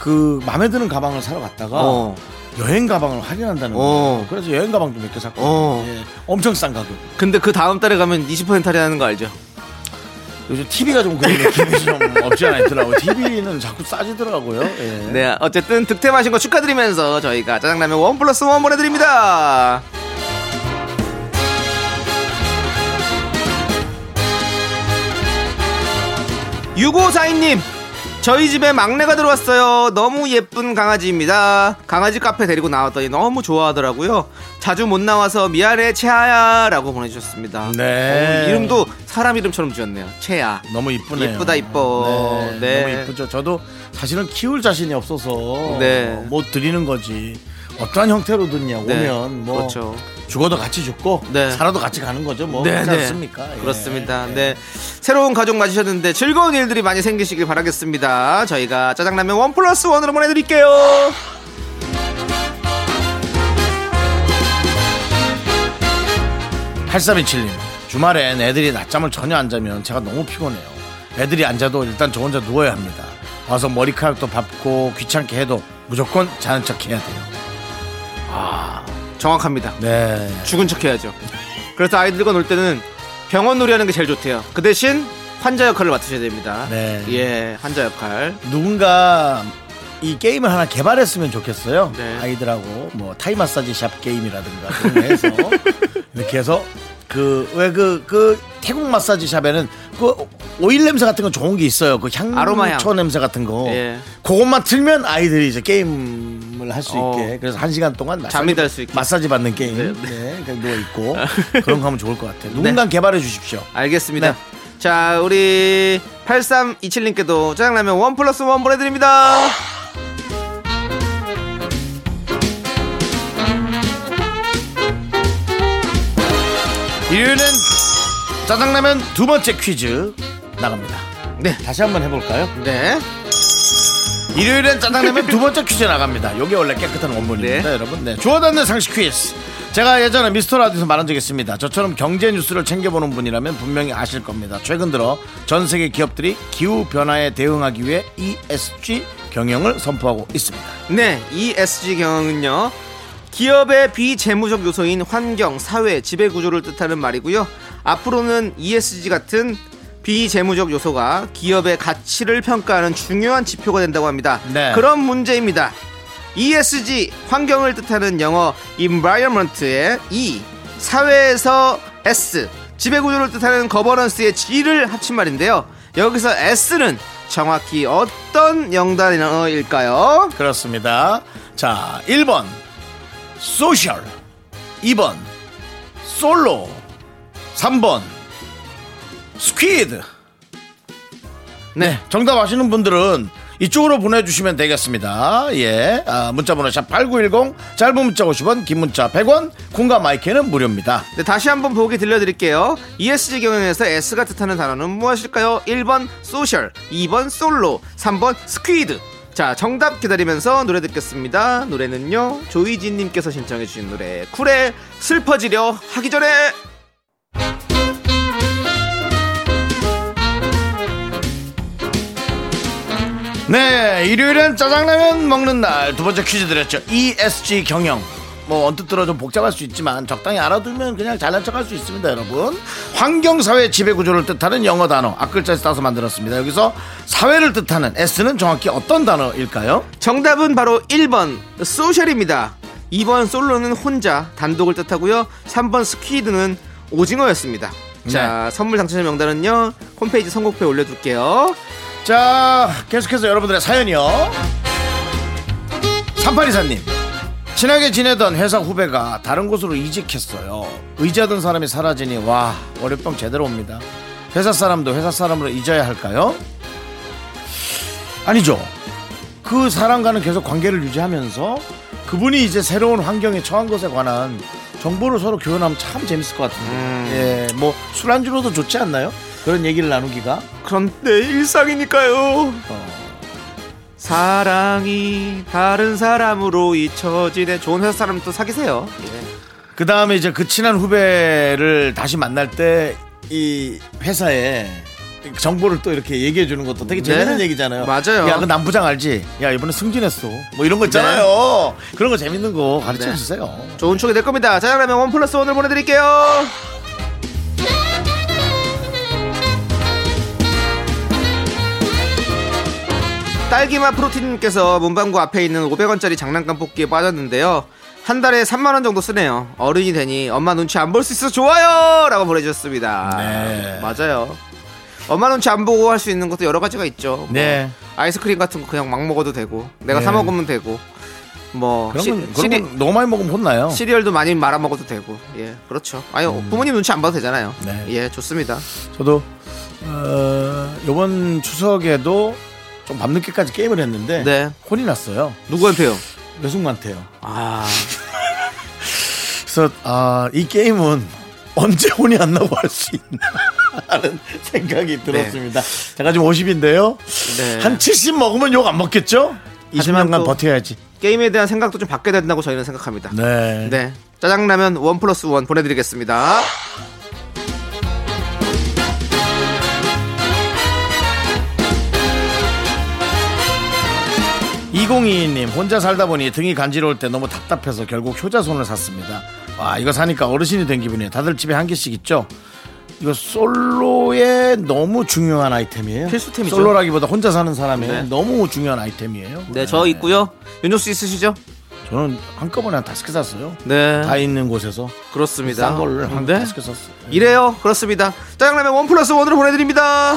Speaker 2: 그 마음에 드는 가방을 사러 갔다가 어. 여행 가방을 할인한다는 어. 거 그래서 여행 가방도 몇 개 샀고 어. 예, 엄청 싼 가격.
Speaker 3: 근데 그 다음 달에 가면 20% 할인하는 거 알죠?
Speaker 2: 요즘 TV가 좀 그런 느낌이 좀 없지 않아 있더라고요. TV는 자꾸 싸지더라고요. 예.
Speaker 3: 네, 어쨌든 득템하신 거 축하드리면서 저희가 짜장라면 원 플러스 원 보내드립니다. 6542님 저희 집에 막내가 들어왔어요. 너무 예쁜 강아지입니다. 강아지 카페 데리고 나왔더니 너무 좋아하더라고요. 자주 못 나와서 미안해 채아야라고 보내주셨습니다. 네. 오, 이름도 사람 이름처럼 지었네요. 채아.
Speaker 2: 너무 이쁘네요.
Speaker 3: 예쁘다 이뻐.
Speaker 2: 네. 네. 너무 이쁘죠. 저도 사실은 키울 자신이 없어서 네. 못 드리는 거지. 어떠한 형태로든요 네, 오면 뭐 그렇죠. 죽어도 같이 죽고 네. 살아도 같이 가는 거죠. 뭐 네, 그렇지 네.
Speaker 3: 않습니까? 네. 예. 그렇습니다. 예. 네. 새로운 가족 맞으셨는데 즐거운 일들이 많이 생기시길 바라겠습니다. 저희가 짜장라면 원 플러스 원으로 보내드릴게요.
Speaker 2: 8 3 2 7님 주말엔 애들이 낮잠을 전혀 안 자면 제가 너무 피곤해요. 애들이 안 자도 일단 저 혼자 누워야 합니다. 와서 머리카락도 밟고 귀찮게 해도 무조건 자는 척 해야 돼요.
Speaker 3: 아. 정확합니다. 네. 죽은 척 해야죠. 그래서 아이들과 놀 때는 병원 놀이하는 게 제일 좋대요. 그 대신 환자 역할을 맡으셔야 됩니다. 네. 예, 환자 역할.
Speaker 2: 누군가 이 게임을 하나 개발했으면 좋겠어요. 네. 아이들하고 뭐 타이 마사지 샵 게임이라든가 해서 *laughs* 이렇게 해서 그왜그그 그, 그 태국 마사지 샵에는 그 오일 냄새 같은 건 좋은 게 있어요. 그 향초 아로마 향. 냄새 같은 거. 예. 그것만 틀면 아이들이 이제 게임을 할수 어. 있게. 그래서 한 시간 동안
Speaker 3: 마사지, 잠이 달수 있게.
Speaker 2: 마사지 받는 게임. 네, 네. 네. 그냥 누워 있고 *laughs* 그런 거 하면 좋을 것 같아요. 네. 누군가 개발해 주십시오.
Speaker 3: 알겠습니다. 네. 자, 우리 8327님께도 짜장라면 원 플러스 원 보내드립니다.
Speaker 2: 이유는 짜장라면 두 번째 퀴즈 나갑니다.
Speaker 3: 네. 다시 한번 해볼까요?
Speaker 2: 네. 일요일엔 짜장라면 두 번째 퀴즈 나갑니다. 요게 원래 깨끗한 원본입니다, 네. 여러분. 네. 주워 담는 상식 퀴즈. 제가 예전에 미스터 라디오에서 말한 적 있습니다. 저처럼 경제 뉴스를 챙겨보는 분이라면 분명히 아실 겁니다. 최근 들어 전 세계 기업들이 기후 변화에 대응하기 위해 ESG 경영을 선포하고 있습니다.
Speaker 3: 네, ESG 경영은요. 기업의 비재무적 요소인 환경, 사회, 지배 구조를 뜻하는 말이고요. 앞으로는 ESG 같은 비재무적 요소가 기업의 가치를 평가하는 중요한 지표가 된다고 합니다. 네. 그런 문제입니다. ESG 환경을 뜻하는 영어 environment의 E 사회에서 S 지배구조를 뜻하는 g o v e r n a n c e 의 G를 합친 말인데요. 여기서 S는 정확히 어떤 영단어일까요?
Speaker 2: 그렇습니다. 자, 1번 소셜 2번 솔로 3번 스퀴드 네 정답 아시는 분들은 이쪽으로 보내주시면 되겠습니다. 예. 아, 문자번호 샵8910, 짧은 문자 50원, 긴 문자 100원, 콩과 마이크는 무료입니다. 네,
Speaker 3: 다시 한번 보기 들려드릴게요. ESG 경영에서 S가 뜻하는 단어는 무엇일까요? 1번 소셜, 2번 솔로, 3번 스퀴드. 자, 정답 기다리면서 노래 듣겠습니다. 노래는요, 조이진님께서 신청해주신 노래, 쿨의 슬퍼지려 하기 전에!
Speaker 2: 네, 일요일엔 짜장라면 먹는 날 두 번째 퀴즈 드렸죠. ESG 경영. 뭐 언뜻 들어 좀 복잡할 수 있지만 적당히 알아두면 그냥 잘난 척할 수 있습니다, 여러분. 환경사회 지배구조를 뜻하는 영어 단어 앞글자에서 따서 만들었습니다. 여기서 사회를 뜻하는 S는 정확히 어떤 단어일까요?
Speaker 3: 정답은 바로 1번 소셜입니다. 2번 솔로는 혼자 단독을 뜻하고요. 3번 스키드는 오징어였습니다. 네. 자, 선물 당첨자 명단은요. 홈페이지 선곡표에 올려둘게요. 자,
Speaker 2: 계속해서 여러분들의 사연이요. 3824님. 친하게 지내던 회사 후배가 다른 곳으로 이직했어요. 의지하던 사람이 사라지니 와, 월요병 제대로 옵니다. 회사 사람도 회사 사람으로 잊어야 할까요? 아니죠. 그 사람과는 계속 관계를 유지하면서 그분이 이제 새로운 환경에 처한 것에 관한 정보를 서로 교환하면 참 재밌을 것 같은데. 예, 뭐 술안주로도 좋지 않나요? 그런 얘기를 나누기가.
Speaker 3: 그런데 일상이니까요. 어. 사랑이 다른 사람으로 잊혀지네. 좋은 회사 사람 또 사귀세요. 예.
Speaker 2: 그 다음에 이제 그 친한 후배를 다시 만날 때 이 회사에 그러니까 정보를 또 이렇게 얘기해 주는 것도 되게 재밌는 네. 얘기잖아요.
Speaker 3: 맞아요.
Speaker 2: 야, 그 남부장 알지? 야, 이번에 승진했어. 뭐 이런 거 있잖아요. 네. 그런 거 재밌는 거 가르쳐 네. 주세요.
Speaker 3: 네. 좋은 추억이 될 겁니다. 짜장라면 원 플러스 원을 보내드릴게요. 딸기맛 프로틴님께서 문방구 앞에 있는 500원짜리 장난감 뽑기에 빠졌는데요. 한 달에 3만 원 정도 쓰네요. 어른이 되니 엄마 눈치 안 볼 수 있어 좋아요. 라고 보내주셨습니다. 네. 맞아요. 엄마 눈치 안 보고 할 수 있는 것도 여러 가지가 있죠. 뭐 네. 아이스크림 같은 거 그냥 막 먹어도 되고 내가 네. 사 먹으면 되고 뭐
Speaker 2: 그런 건, 시, 그런 건 너무 많이 먹으면 혼나요.
Speaker 3: 시리얼도 많이 말아 먹어도 되고 예 그렇죠. 아니 음. 부모님 눈치 안 봐도 되잖아요. 네. 예 좋습니다.
Speaker 2: 저도 어, 이번 추석에도 좀 밤늦게까지 게임을 했는데 네. 혼이 났어요.
Speaker 3: 누구한테요?
Speaker 2: 여승만한테요. 아. 그래서 아, 이 게임은 언제 혼이 안 나고 할 수 있나 하는 생각이 들었습니다. 네. 제가 지금 50인데요. 네. 한70 먹으면 욕 안 먹겠죠? 20년간 버텨야지.
Speaker 3: 게임에 대한 생각도 좀 바뀌어야 된다고 저희는 생각합니다.
Speaker 2: 네. 네.
Speaker 3: 짜장라면 원 플러스 원 보내드리겠습니다.
Speaker 2: 2022님 혼자 살다 보니 등이 간지러울 때 너무 답답해서 결국 효자손을 샀습니다. 와 이거 사니까 어르신이 된 기분이에요. 다들 집에 한 개씩 있죠. 이거 솔로에 너무 중요한 아이템이에요.
Speaker 3: 필수템이죠.
Speaker 2: 솔로라기보다 혼자 사는 사람의 네. 너무 중요한 아이템이에요.
Speaker 3: 네, 네. 저 있고요. 윤종수 있으시죠?
Speaker 2: 저는 한꺼번에 한 다섯 개 샀어요. 네. 다 있는 곳에서.
Speaker 3: 그렇습니다. 싼
Speaker 2: 걸로 한 네. 다섯 개 샀어요.
Speaker 3: 이래요. 그렇습니다. 짜장라면 원 플러스 원으로 보내드립니다.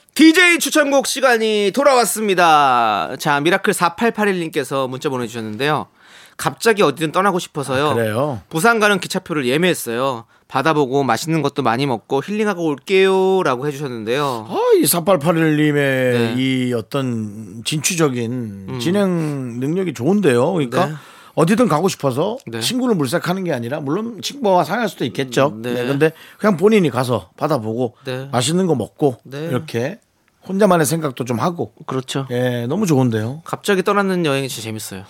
Speaker 3: DJ 추천곡 시간이 돌아왔습니다. 자, 미라클 4881님께서 문자 보내주셨는데요. 갑자기 어디든 떠나고 싶어서요. 아, 그래요? 부산 가는 기차표를 예매했어요. 받아보고 맛있는 것도 많이 먹고 힐링하고 올게요. 라고 해주셨는데요.
Speaker 2: 아, 이 4881님의 네. 이 어떤 진취적인 음. 진행 능력이 좋은데요. 그러니까. 네. 어디든 가고 싶어서 네. 친구를 물색하는 게 아니라 물론 친구와 상할 수도 있겠죠. 음, 네. 네. 근데 그냥 본인이 가서 받아보고 네. 맛있는 거 먹고 네. 이렇게 혼자만의 생각도 좀 하고.
Speaker 3: 그렇죠.
Speaker 2: 예, 너무 좋은데요.
Speaker 3: 갑자기 떠나는 여행이 진짜 재밌어요.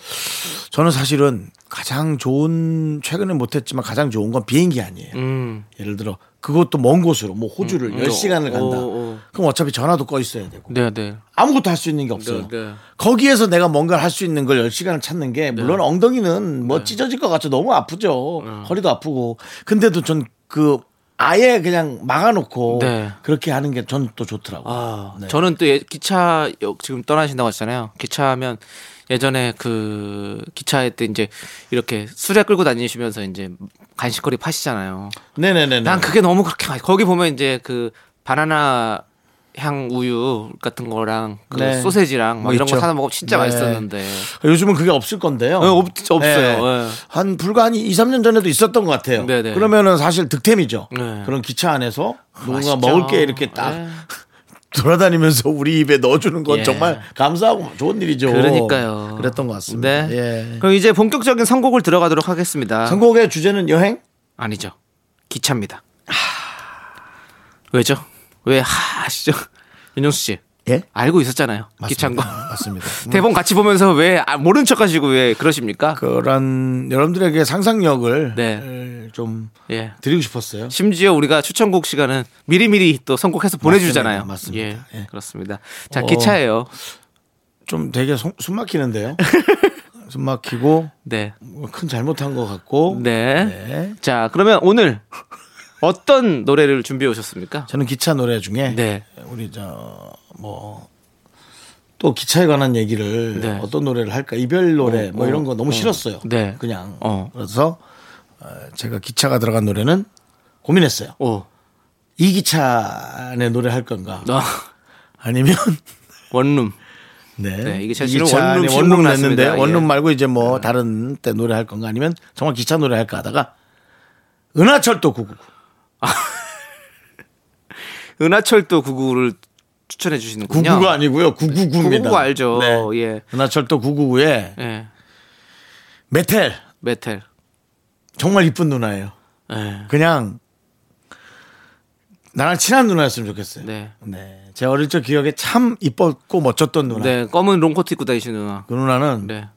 Speaker 2: 저는 사실은 가장 좋은 최근에 못했지만 가장 좋은 건 비행기 아니에요. 음. 예를 들어 그것도 먼 곳으로 뭐 호주를 음, 10시간을 음. 간다. 오, 오. 그럼 어차피 전화도 꺼 있어야 되고. 네, 네. 아무것도 할 수 있는 게 없어요. 네, 네. 거기에서 내가 뭔가를 할 수 있는 걸 10시간을 찾는 게 네. 물론 네. 엉덩이는 뭐 네. 찢어질 것 같죠. 너무 아프죠. 어. 허리도 아프고. 근데도 전그 아예 그냥 막아놓고 네. 그렇게 하는 게 저는 또 좋더라고요. 아,
Speaker 3: 네. 저는 또 예, 기차 지금 떠나신다고 하잖아요 기차하면 예전에 그 기차에 때 이제 이렇게 수레 끌고 다니시면서 이제 간식거리 파시잖아요. 네네네. 난 그게 너무 그렇게 거기 보면 이제 그 바나나 향 우유 같은 거랑 그 네. 소세지랑 뭐 이런 있죠. 그렇죠. 거사 먹으면 진짜 네. 맛있었는데
Speaker 2: 요즘은 그게 없을 건데요.
Speaker 3: 네, 없,
Speaker 2: 없어요. 네. 네. 한 불과 한 2, 3년 전에도 있었던 것 같아요. 네, 네. 그러면은 사실 득템이죠. 그런 기차 안에서 뭔가 아, 먹을 게 이렇게 딱 *laughs* 돌아다니면서 우리 입에 넣어주는 건 예. 정말 감사하고 좋은 일이죠.
Speaker 3: 그러니까요.
Speaker 2: 그랬던 것 같습니다. 예.
Speaker 3: 그럼 이제 본격적인 선곡을 들어가도록 하겠습니다.
Speaker 2: 선곡의 주제는 여행?
Speaker 3: 아니죠. 기차입니다. 하... 왜죠? 왜 하시죠? *laughs* 윤정수 씨. 예? 알고 있었잖아요. 기창거 맞습니다.
Speaker 2: *laughs*
Speaker 3: 대본 같이 보면서 왜 아, 모른 척 하시고 왜 그러십니까?
Speaker 2: 그런 여러분들에게 상상력을 네. 좀 예. 드리고 싶었어요.
Speaker 3: 심지어 우리가 추천곡 시간은 미리미리 또 선곡해서 보내주잖아요.
Speaker 2: 맞습니다.
Speaker 3: 예, 맞습니다. 예. 예. 그렇습니다. 자, 어, 기차예요.
Speaker 2: 좀 되게 소, 숨 막히는데요. *laughs* 숨 막히고 네. 큰 잘못한 것 같고. 네.
Speaker 3: 네. 자, 그러면 오늘 어떤 노래를 준비해 오셨습니까?
Speaker 2: 저는 기차 노래 중에 네. 우리 저 뭐 또 기차에 관한 얘기를 네. 어떤 노래를 할까 이별 노래 어, 뭐 이런 거 너무 어. 어. 싫었어요. 네. 그냥 어. 그래서 어, 제가 기차가 들어간 노래는 고민했어요. 어. 이기차 안에 노래 할 건가? 아. 아니면
Speaker 3: *laughs* 원룸.
Speaker 2: 네. 네. 이게 사실은 원룸 원룸 냈는데 예. 원룸 말고 이제 뭐 네. 다른 때 노래할 건가 아니면 정말 기차 노래할까 하다가 은하철도 999. 아.
Speaker 3: *laughs* 은하철도 999를 추천해 주시는군요.
Speaker 2: 99가 아니고요. 999입니다.
Speaker 3: 999 알죠. 네. 예.
Speaker 2: 은하철도 999에 예. 메텔.
Speaker 3: 메텔.
Speaker 2: 정말 이쁜 누나예요. 예. 그냥 나랑 친한 누나였으면 좋겠어요. 네. 네. 제 어릴 적 기억에 참 이뻤고 멋졌던 누나.
Speaker 3: 네. 검은 롱코트 입고 다니시는 누나.
Speaker 2: 그 누나는 네.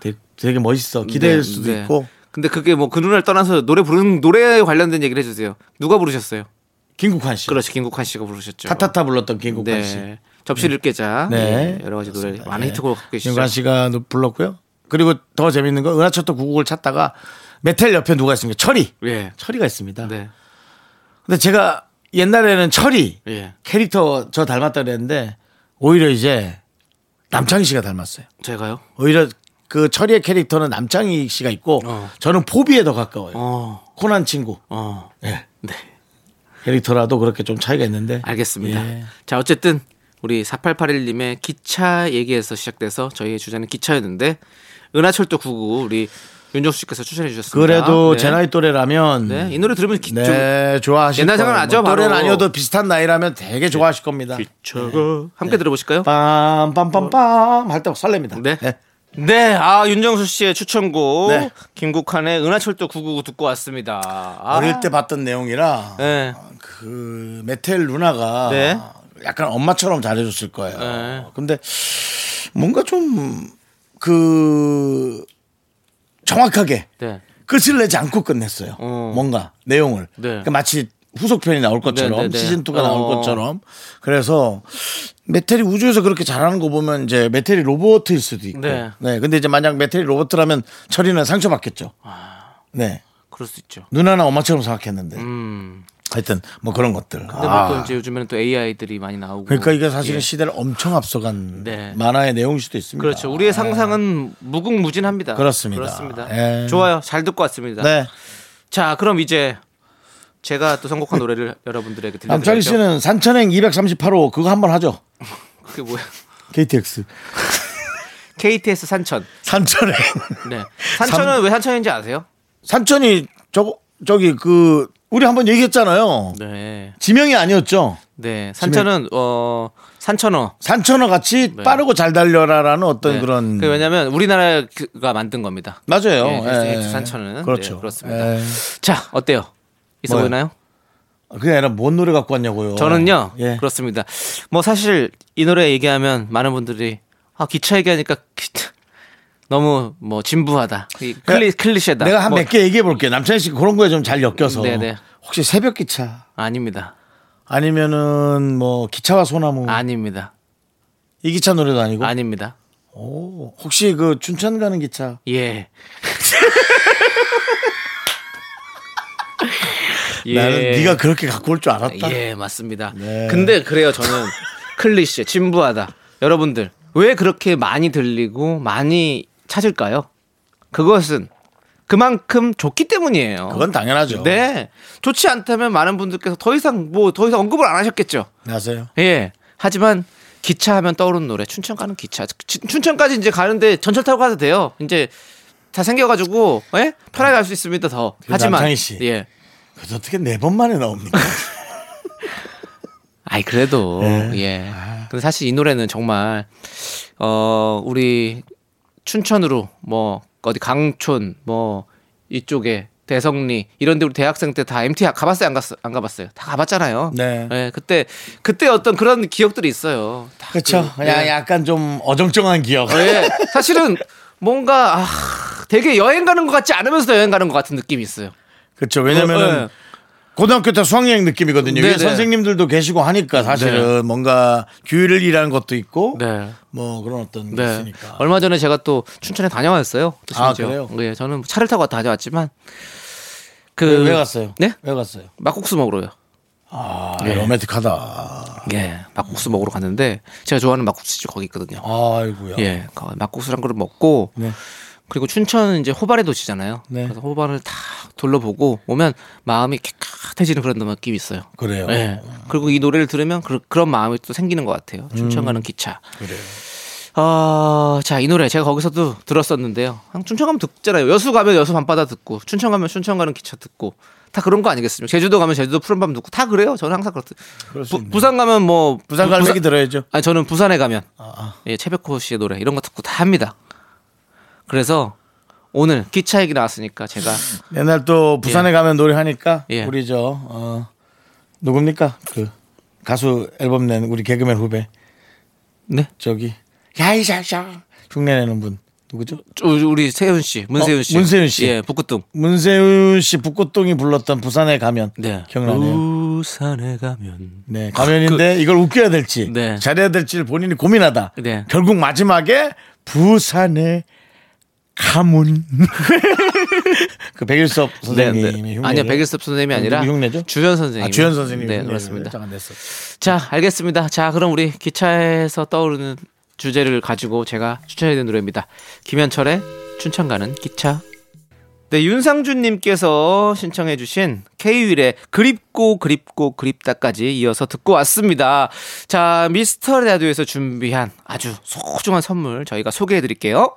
Speaker 2: 되게, 되게 멋있어. 기대할 네, 수도 네. 있고
Speaker 3: 근데 그게 뭐그 누나를 떠나서 노래 부르는 노래에 관련된 얘기를 해주세요. 누가 부르셨어요?
Speaker 2: 김국환 씨.
Speaker 3: 그렇죠. 김국환 씨가 부르셨죠.
Speaker 2: 타타타 불렀던 김국환 네. 씨.
Speaker 3: 접시를 네. 깨자. 네. 네. 여러 가지 노래 많은 네. 히트곡 갖고 계시죠.
Speaker 2: 김국환 씨가 불렀고요. 그리고 더 재밌는 건 은하철도 9곡을 찾다가 메텔 옆에 누가 있습니까? 철이. 예. 철이가 있습니다. 네. 근데 제가 옛날에는 철이 예. 캐릭터 저 닮았다 그랬는데 오히려 이제 남창희 씨가 닮았어요.
Speaker 3: 제가요?
Speaker 2: 오히려 그 처리의 캐릭터는 남창희 씨가 있고 어. 저는 포비에 더 가까워요. 어. 코난 친구. 어. 네. 네. 캐릭터라도 그렇게 좀 차이가 있는데.
Speaker 3: 알겠습니다. 예. 자, 어쨌든 우리 4881님의 기차 얘기에서 시작돼서 저희의 주제는 기차였는데 은하철도 99 우리 윤정수 씨께서 추천해 주셨습니다.
Speaker 2: 그래도 네. 제 나이 또래라면
Speaker 3: 네. 이 노래 들으면 기,
Speaker 2: 네, 좋아하실
Speaker 3: 옛날 생각나죠.
Speaker 2: 뭐, 또래는 아니어도 비슷한 나이라면 되게 네. 좋아하실 겁니다.
Speaker 3: 기차가 네. 함께 네. 들어보실까요?
Speaker 2: 빰빰빰빰 할 때 설렙니다. 네. 네.
Speaker 3: 네, 아 윤정수 씨의 추천곡 네. 김국환의 은하철도 999 듣고 왔습니다.
Speaker 2: 아. 어릴 때 봤던 내용이라 네. 그 메텔 누나가 네. 약간 엄마처럼 잘해줬을 거예요. 네. 근데 뭔가 좀 그 정확하게 네. 끝을 내지 않고 끝냈어요. 어. 뭔가 내용을. 네. 그러니까 마치 후속편이 나올 것처럼 네, 네, 네. 시즌 2가 나올 어. 것처럼 그래서 메테리 우주에서 그렇게 잘하는 거 보면 이제 메테리 로버트일 수도 있고 네. 네. 근데 이제 만약 메테리 로버트라면 철이는 상처받겠죠. 아,
Speaker 3: 네. 그럴 수 있죠.
Speaker 2: 누나나 엄마처럼 생각했는데. 음. 하여튼 뭐 그런 것들.
Speaker 3: 근데 뭐 아. 또 이제 요즘에는 또 AI들이 많이 나오고.
Speaker 2: 그러니까 이게 사실은 예. 시대를 엄청 앞서간 네. 만화의 내용일 수도 있습니다.
Speaker 3: 그렇죠. 우리의 아. 상상은 아. 무궁무진합니다.
Speaker 2: 그렇습니다.
Speaker 3: 그렇습니다. 에. 예. 좋아요. 잘 듣고 왔습니다. 네. 자, 그럼 이제 제가 또 선곡한 *laughs* 노래를 여러분들에게 들려드릴게요. 남철
Speaker 2: 씨는 산천행 238호 그거 한번 하죠.
Speaker 3: 그게 뭐야? KTX. KTS 산천.
Speaker 2: 산천행. 네.
Speaker 3: 산천은 산... 왜 산천인지 아세요?
Speaker 2: 산천이 저 저기 그 우리 한번 얘기했잖아요. 네. 지명이 아니었죠.
Speaker 3: 네. 산천은 지명. 어 산천어.
Speaker 2: 산천어 같이 네. 빠르고 잘 달려라라는 어떤 네. 그런. 그
Speaker 3: 왜냐하면 우리나라가 만든 겁니다.
Speaker 2: 맞아요.
Speaker 3: 네, 예. 산천은 그렇죠. 네, 그렇습니다. 에이. 예. 자 어때요? 있어 뭐요? 보이나요?
Speaker 2: 아, 그게 아니라 뭔 노래 갖고 왔냐고요.
Speaker 3: 저는요. 예. 그렇습니다. 뭐 사실 이 노래 얘기하면 많은 분들이 아 기차 얘기하니까 기차 *laughs* 너무 뭐 진부하다. 네. 클리 클리셰다.
Speaker 2: 내가 한 몇개 뭐. 얘기해 볼게요. 남찬 씨 그런 거에 좀 잘 엮여서. 네네. 네. 혹시 새벽 기차?
Speaker 3: 아닙니다.
Speaker 2: 아니면은 뭐 기차와 소나무?
Speaker 3: 아닙니다.
Speaker 2: 이 기차 노래도 아니고?
Speaker 3: 아닙니다.
Speaker 2: 오, 혹시 그 춘천 가는 기차?
Speaker 3: 예. *laughs*
Speaker 2: 예. 나는 네가 그렇게 갖고 올 줄 알았다.
Speaker 3: 예, 맞습니다. 네. 근데 그래요, 저는 클리셰, 진부하다. 여러분들 왜 그렇게 많이 들리고 많이 찾을까요? 그것은 그만큼 좋기 때문이에요.
Speaker 2: 그건 당연하죠.
Speaker 3: 네. 좋지 않다면 많은 분들께서 더 이상 뭐 더 이상 언급을 안 하셨겠죠.
Speaker 2: 맞아요.
Speaker 3: 예. 하지만 기차 하면 떠오르는 노래 춘천 가는 기차. 춘천까지 이제 가는데 전철 타고 가도 돼요. 이제 다 생겨가지고 예? 편하게 갈 수 있습니다 더. 하지만 남창희
Speaker 2: 씨. 예. 그래서 어떻게 네 번 만에 나옵니까?
Speaker 3: *laughs* 아이 그래도 네. 예. 아. 근데 사실 이 노래는 정말 어 우리 춘천으로 뭐 어디 강촌 뭐 이쪽에 대성리 이런 데 우리 대학생 때 다 MT 가봤어요 안 갔어 안 가봤어요 다 가봤잖아요. 네. 네 그때 그때 어떤 그런 기억들이 있어요.
Speaker 2: 그렇죠. 그, 예. 야, 예. 약간 좀 어정쩡한 기억.
Speaker 3: 네. 사실은 뭔가 아, 되게 여행 가는 것 같지 않으면서 여행 가는 것 같은 느낌이 있어요.
Speaker 2: 그렇죠. 왜냐면은 네. 고등학교 때 수학여행 느낌이거든요. 네네. 선생님들도 계시고 하니까 네. 사실은 네. 뭔가 규율이라는 것도 있고 네. 뭐 그런 어떤 게 네. 있으니까.
Speaker 3: 얼마 전에 제가 또 춘천에 다녀왔어요.
Speaker 2: 아 그래요? 예,
Speaker 3: 저는 차를 타고 다녀왔지만
Speaker 2: 그 왜 갔어요?
Speaker 3: 네?
Speaker 2: 왜 갔어요?
Speaker 3: 막국수 먹으러요.
Speaker 2: 아, 예. 로맨틱하다.
Speaker 3: 예, 막국수 먹으러 갔는데 제가 좋아하는 막국수집 거기 있거든요.
Speaker 2: 아이고야. 예,
Speaker 3: 막국수랑 그걸 먹고 네. 그리고 춘천은 이제 호발의 도시잖아요. 네. 그래서 호발을 다 둘러보고 오면 마음이 깨끗해지는 그런 느낌이 있어요.
Speaker 2: 그래요. 네.
Speaker 3: 그리고 이 노래를 들으면 그,
Speaker 2: 런
Speaker 3: 마음이 또 생기는 것 같아요. 음. 춘천 가는 기차. 음. 그래요.
Speaker 2: 어,
Speaker 3: 자, 이 노래 제가 거기서도 들었었는데요. 춘천 가면 듣잖아요. 여수 가면 여수 밤바다 듣고, 춘천 가면 춘천 가는 기차 듣고, 다 그런 거 아니겠습니까? 제주도 가면 제주도 푸른밤 듣고, 다 그래요. 저는 항상 그렇듯 부산 가면 뭐.
Speaker 2: 부산 갈 얘기 들어야죠.
Speaker 3: 아 저는 부산에 가면. 아, 아. 예, 채백호 씨의 노래, 이런 거 듣고 다 합니다. 그래서 오늘 기차 얘기 나왔으니까 제가
Speaker 2: 옛날 또 부산에 예. 가면 노래하니까 예. 우리 저 어, 누굽니까 그 가수 앨범 낸 우리 개그맨 후배 네 저기 야이 샤샤 흉내 내는 분 누구죠? 저,
Speaker 3: 우리 세윤 씨, 문세윤 어, 씨,
Speaker 2: 어, 문세윤 씨, 예,
Speaker 3: 북구동.
Speaker 2: 문세윤 씨 북구동이 불렀던 부산에 가면 네. 기억나네요.
Speaker 3: 부산에 가면.
Speaker 2: 네, 가면인데 그, 이걸 웃겨야 될지, 네. 잘해야 될지를 본인이 고민하다. 네. 결국 마지막에 부산에 가문. *laughs* 그 백일섭 선생님. 네, 네.
Speaker 3: 아니요, 백일섭 선생님이 아니라
Speaker 2: 흉내죠?
Speaker 3: 주연 선생님. 아,
Speaker 2: 주연 선생님. 네,
Speaker 3: 그렇습니다. 자, 알겠습니다. 자, 그럼 우리 기차에서 떠오르는 주제를 가지고 제가 추천해드린 노래입니다. 김현철의 춘천 가는 기차. 네, 윤상준님께서 신청해주신 케이윌의 그립고 그립고 그립다까지 이어서 듣고 왔습니다. 자, 미스터 라디오에서 준비한 아주 소중한 선물 저희가 소개해드릴게요.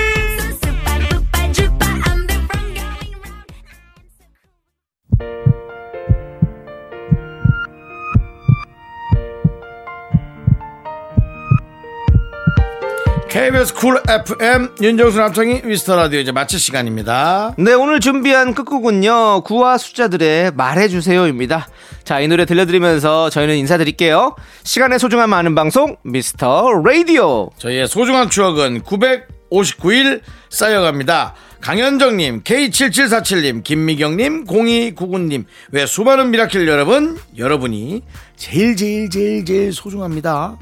Speaker 2: KBS 쿨 FM 윤정수 남창희 미스터 라디오 이제 마칠 시간입니다.
Speaker 3: 네 오늘 준비한 끝곡은요 구화 숫자들의 말해주세요입니다. 자 이 노래 들려드리면서 저희는 인사드릴게요. 시간의 소중함 많은 방송 미스터 라디오.
Speaker 2: 저희의 소중한 추억은 959일 쌓여갑니다. 강현정님, K7747님, 김미경님, 0299님, 왜 수많은 미라클 여러분, 여러분이 제일 제일 제일 제일 소중합니다.